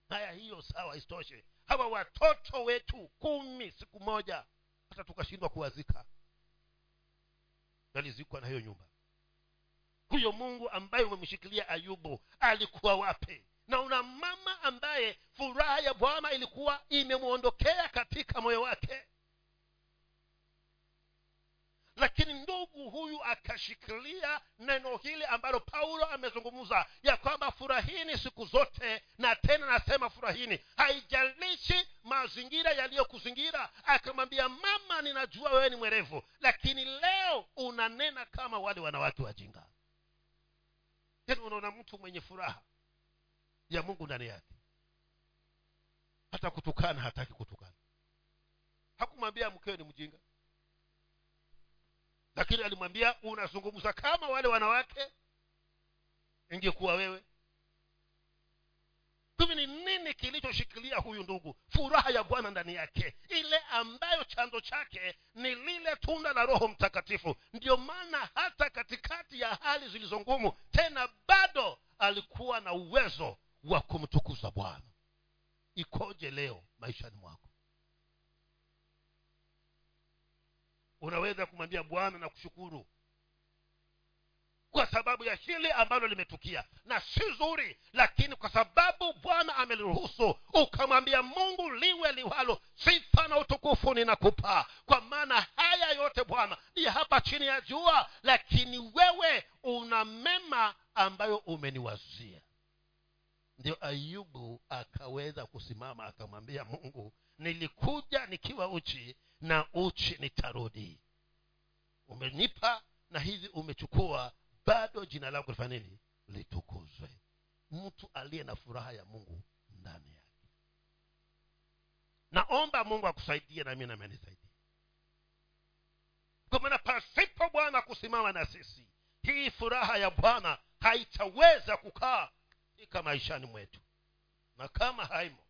Haya hiyo sawa isitoshe. Hawa watoto wetu kumi siku moja hata tukashindwa kuwazika. Yalizikwa na hiyo nyumba huyo mungu ambaye umemshikilia ayubu alikuwa wapi? Na una mama ambaye furaha ya bwana ilikuwa imemwondokea katika moyo wake. Lakini ndugu huyu akashikilia neno hili ambalo paulo amezungumza ya kwamba furahini siku zote na tena nasema furahini. Haijalishi mazingira yaliyokuzingira akamwambia mama ninajua wewe ni mwerevu lakini leo unanena kama wale wanawake wajinga tena unaona mtu mwenye furaha ya mungu ndani yake. Hata kutukana hataki kutukana. Hakumwambia mkewe ni mjinga. Lakini alimwambia unazungumza kama wale wanawake. Ingekuwa wewe hivi ni nini kilichoshikilia huyu ndugu? Furaha ya bwana ndani yake. Ile ambayo chanzo chake ni lile tunda la roho mtakatifu. Ndio maana hata katikati ya hali zilizo ngumu tena bado alikuwa na uwezo wa kumtukuza bwana. Ikoje leo maishani mwako? Unaweza kumwambia bwana na kushukuru kwa sababu ya hili ambalo limetukia. Na si zuri lakini kwa sababu bwana ameliruhusu ukamwambia mungu liwe liwalo. Sifa na utukufu ninakupa. Kwa maana haya yote bwana ni hapa chini ya jua lakini wewe una mema ambayo umeniwazia. Ndio ayubu akaweza kusimama akamwambia mungu nilikuja nikiwa uchi na uchi nitarudi. Umenipa na hivi umechukua bado jina lako lifanya nini? Litukuzwe. Mtu aliye na furaha ya mungu ndani yake. Naomba mungu akusaidie na mi namenisaidia kwa maana pasipo bwana kusimama na sisi hii furaha ya bwana haitaweza kukaa katika maishani mwetu. Na kama haimo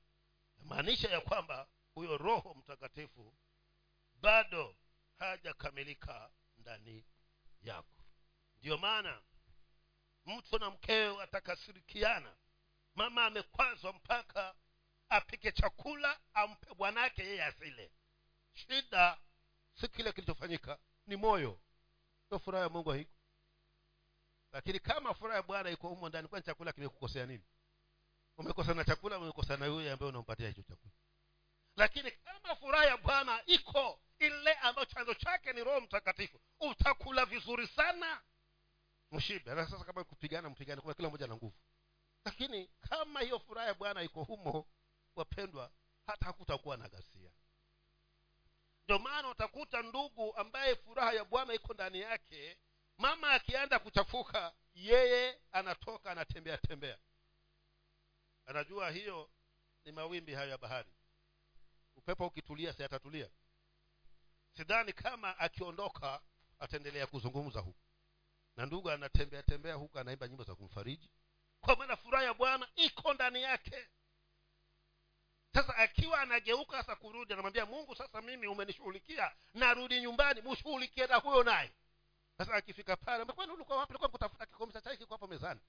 maanisha ya kwamba huyo roho mtakatifu bado hajakamilika ndani yako ndiyo maana mtu na mkewe atakasirikiana. Mama amekwazwa mpaka apike chakula ampe bwanake yeye asile. Shida si kile kilichofanyika ni moyo. Sio furaha ya mungu haiko. Lakini kama furaha ya bwana iko humo ndani kwani chakula kimekukosea nini? Umekosa chakula umekosa yule ambaye unampatia hicho chakula. Lakini kama furaha ya bwana iko ile ambayo chanzo chake ni roho mtakatifu utakula vizuri sana mshibe na sasa kama kupigana mpigane kwa kila mmoja na nguvu. Lakini kama hiyo furaha ya bwana iko humo wapendwa hata hakutakuwa na ghasia. Ndio maana utakuta ndugu ambaye furaha ya bwana iko ndani yake mama akianza kuchafuka yeye anatoka anatembea tembea. Anajua hiyo ni mawimbi hayo ya bahari. Upepo ukitulia si atatulia. Sidhani kama akiondoka ataendelea kuzungumza huku na ndugu anatembea tembea huku anaimba nyimbo za kumfariji. Kwa maana furaha ya bwana iko ndani yake. Sasa akiwa anageuka sasa kurudi anamwambia mungu sasa mimi umenishughulikia narudi nyumbani mshughulikie na huyo naye. Sasa akifika pale kwani kutafuta kikombe cha hapo mezani?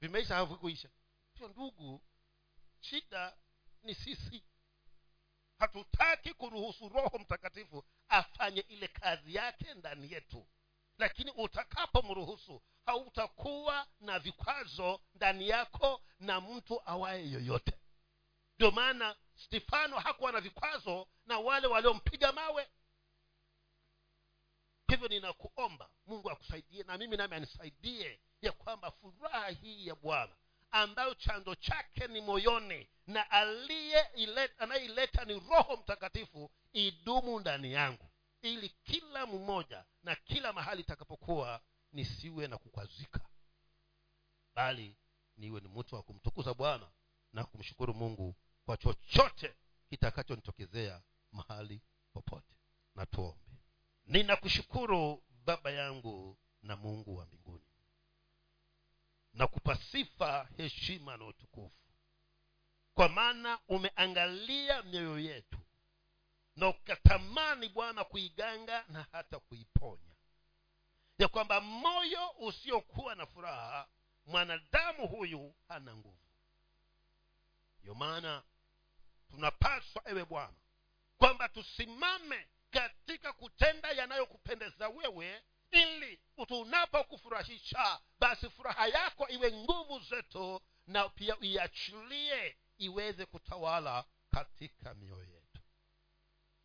Vimeisha havikuisha sio ndugu shida ni sisi. Hatutaki kuruhusu roho mtakatifu afanye ile kazi yake ndani yetu lakini utakapomruhusu hautakuwa na vikwazo ndani yako na mtu awaye yoyote. Ndio maana stefano hakuwa na vikwazo na wale waliompiga mawe. Hivyo ninakuomba mungu akusaidie na mimi nami anisaidie ya kwamba furaha hii ya bwana ambayo chanzo chake ni moyoni na aliye anayeileta ni roho mtakatifu idumu ndani yangu ili kila mmoja na kila mahali itakapokuwa nisiwe na kukwazika bali niwe ni mtu wa kumtukuza bwana na kumshukuru mungu kwa chochote kitakachonitokezea mahali popote. Na tuombe. Ninakushukuru baba yangu na mungu wa mbinguni. Na kupa sifa heshima na utukufu. Kwa maana umeangalia mioyo yetu na ukatamani bwana kuiganga na hata kuiponya. Ya kwamba moyo usiokuwa na furaha mwanadamu huyu hana nguvu. Ndiyo maana tunapaswa ewe bwana kwamba tusimame katika kutenda yanayokupendeza wewe ili tunapokufurahisha basi furaha yako iwe nguvu zetu na pia uiachilie iweze kutawala katika mioyo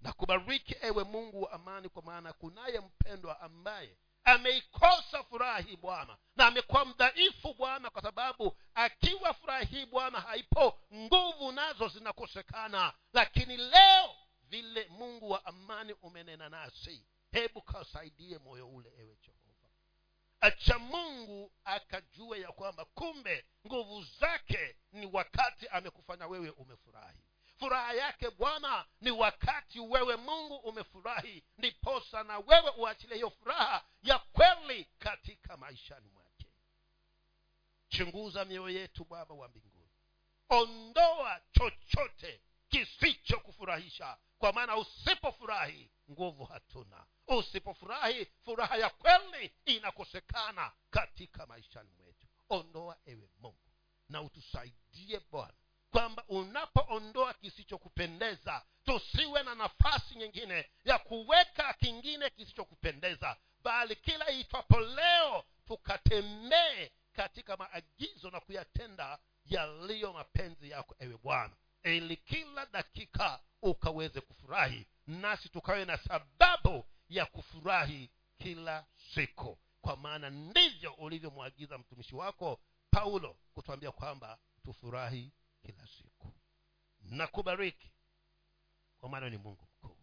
na kubariki ewe mungu wa amani kwa maana kunaye mpendwa ambaye ameikosa furaha hii bwana na amekuwa mdhaifu bwana kwa sababu akiwa furaha hii bwana haipo nguvu nazo zinakosekana. Lakini leo vile mungu wa amani umenena nasi hebu kasaidie moyo ule ewe jehova. Acha mungu akajue ya kwamba kumbe nguvu zake ni wakati amekufanya wewe umefurahi furaha yake bwana ni wakati wewe mungu umefurahi ndiposa na wewe uachilie hiyo furaha ya kweli katika maishani mwake. Chunguza mioyo yetu baba wa mbinguni. Ondoa chochote kisichokufurahisha kwa maana usipofurahi nguvu hatuna. Usipofurahi furaha ya kweli inakosekana katika maishani mwetu. Ondoa ewe mungu na utusaidie bwana kwamba unapoondoa kisichokupendeza tusiwe na nafasi nyingine ya kuweka kingine kisichokupendeza bali kila itwapo leo tukatembee katika maagizo na kuyatenda yaliyo mapenzi yako ewe bwana ili kila dakika ukaweze kufurahi nasi tukawe na sababu ya kufurahi kila siku. Kwa maana ndivyo ulivyomwagiza mtumishi wako paulo kutuambia kwamba tufurahi kila siku. Na kubariki kwa maana ni mungu mkuu.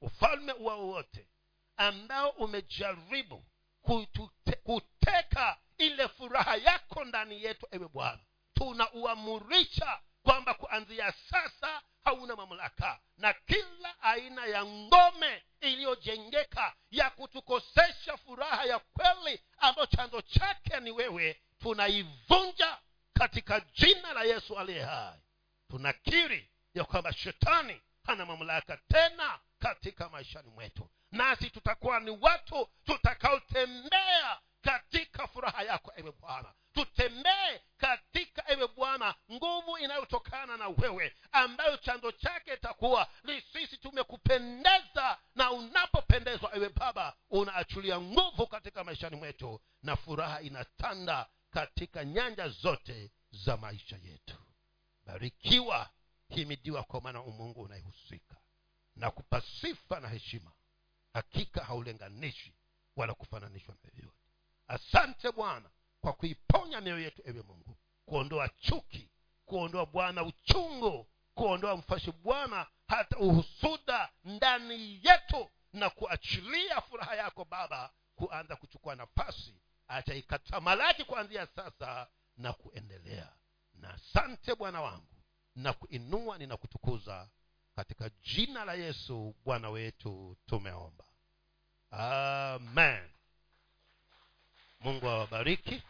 Ufalme wao wote ambao umejaribu kutute, kuteka ile furaha yako ndani yetu ewe bwana. Tunauamurisha kwamba kuanzia sasa hauna mamlaka na kila aina ya ngome iliyojengeka ya kutukosesha furaha ya kweli ambayo chanzo chake ni wewe tunaivunja katika jina la yesu aliye hai. Tunakiri ya kwamba shetani hana mamlaka tena katika maishani mwetu. Nasi tutakuwa ni watu tutakaotembea katika furaha yako ewe bwana. Tutembee katika ewe bwana nguvu inayotokana na wewe ambayo chanzo chake itakuwa ni sisi tumekupendeza na unapopendezwa ewe baba unaachulia nguvu katika maishani mwetu na furaha inatanda katika nyanja zote za maisha yetu. Barikiwa himidiwa kwa maana umungu unayehusika na kupa sifa na heshima. Hakika haulenganishi wala kufananishwa na yoyote. Asante bwana kwa kuiponya mioyo yetu ewe mungu. Kuondoa chuki kuondoa bwana uchungu kuondoa mfashi bwana hata uhusuda ndani yetu na kuachilia furaha yako baba kuanza kuchukua nafasi acha ikatamalaki kuanzia sasa na kuendelea. Na asante bwana wangu na kuinua ninakutukuza. Katika jina la yesu bwana wetu tumeomba. Amen. Mungu awabariki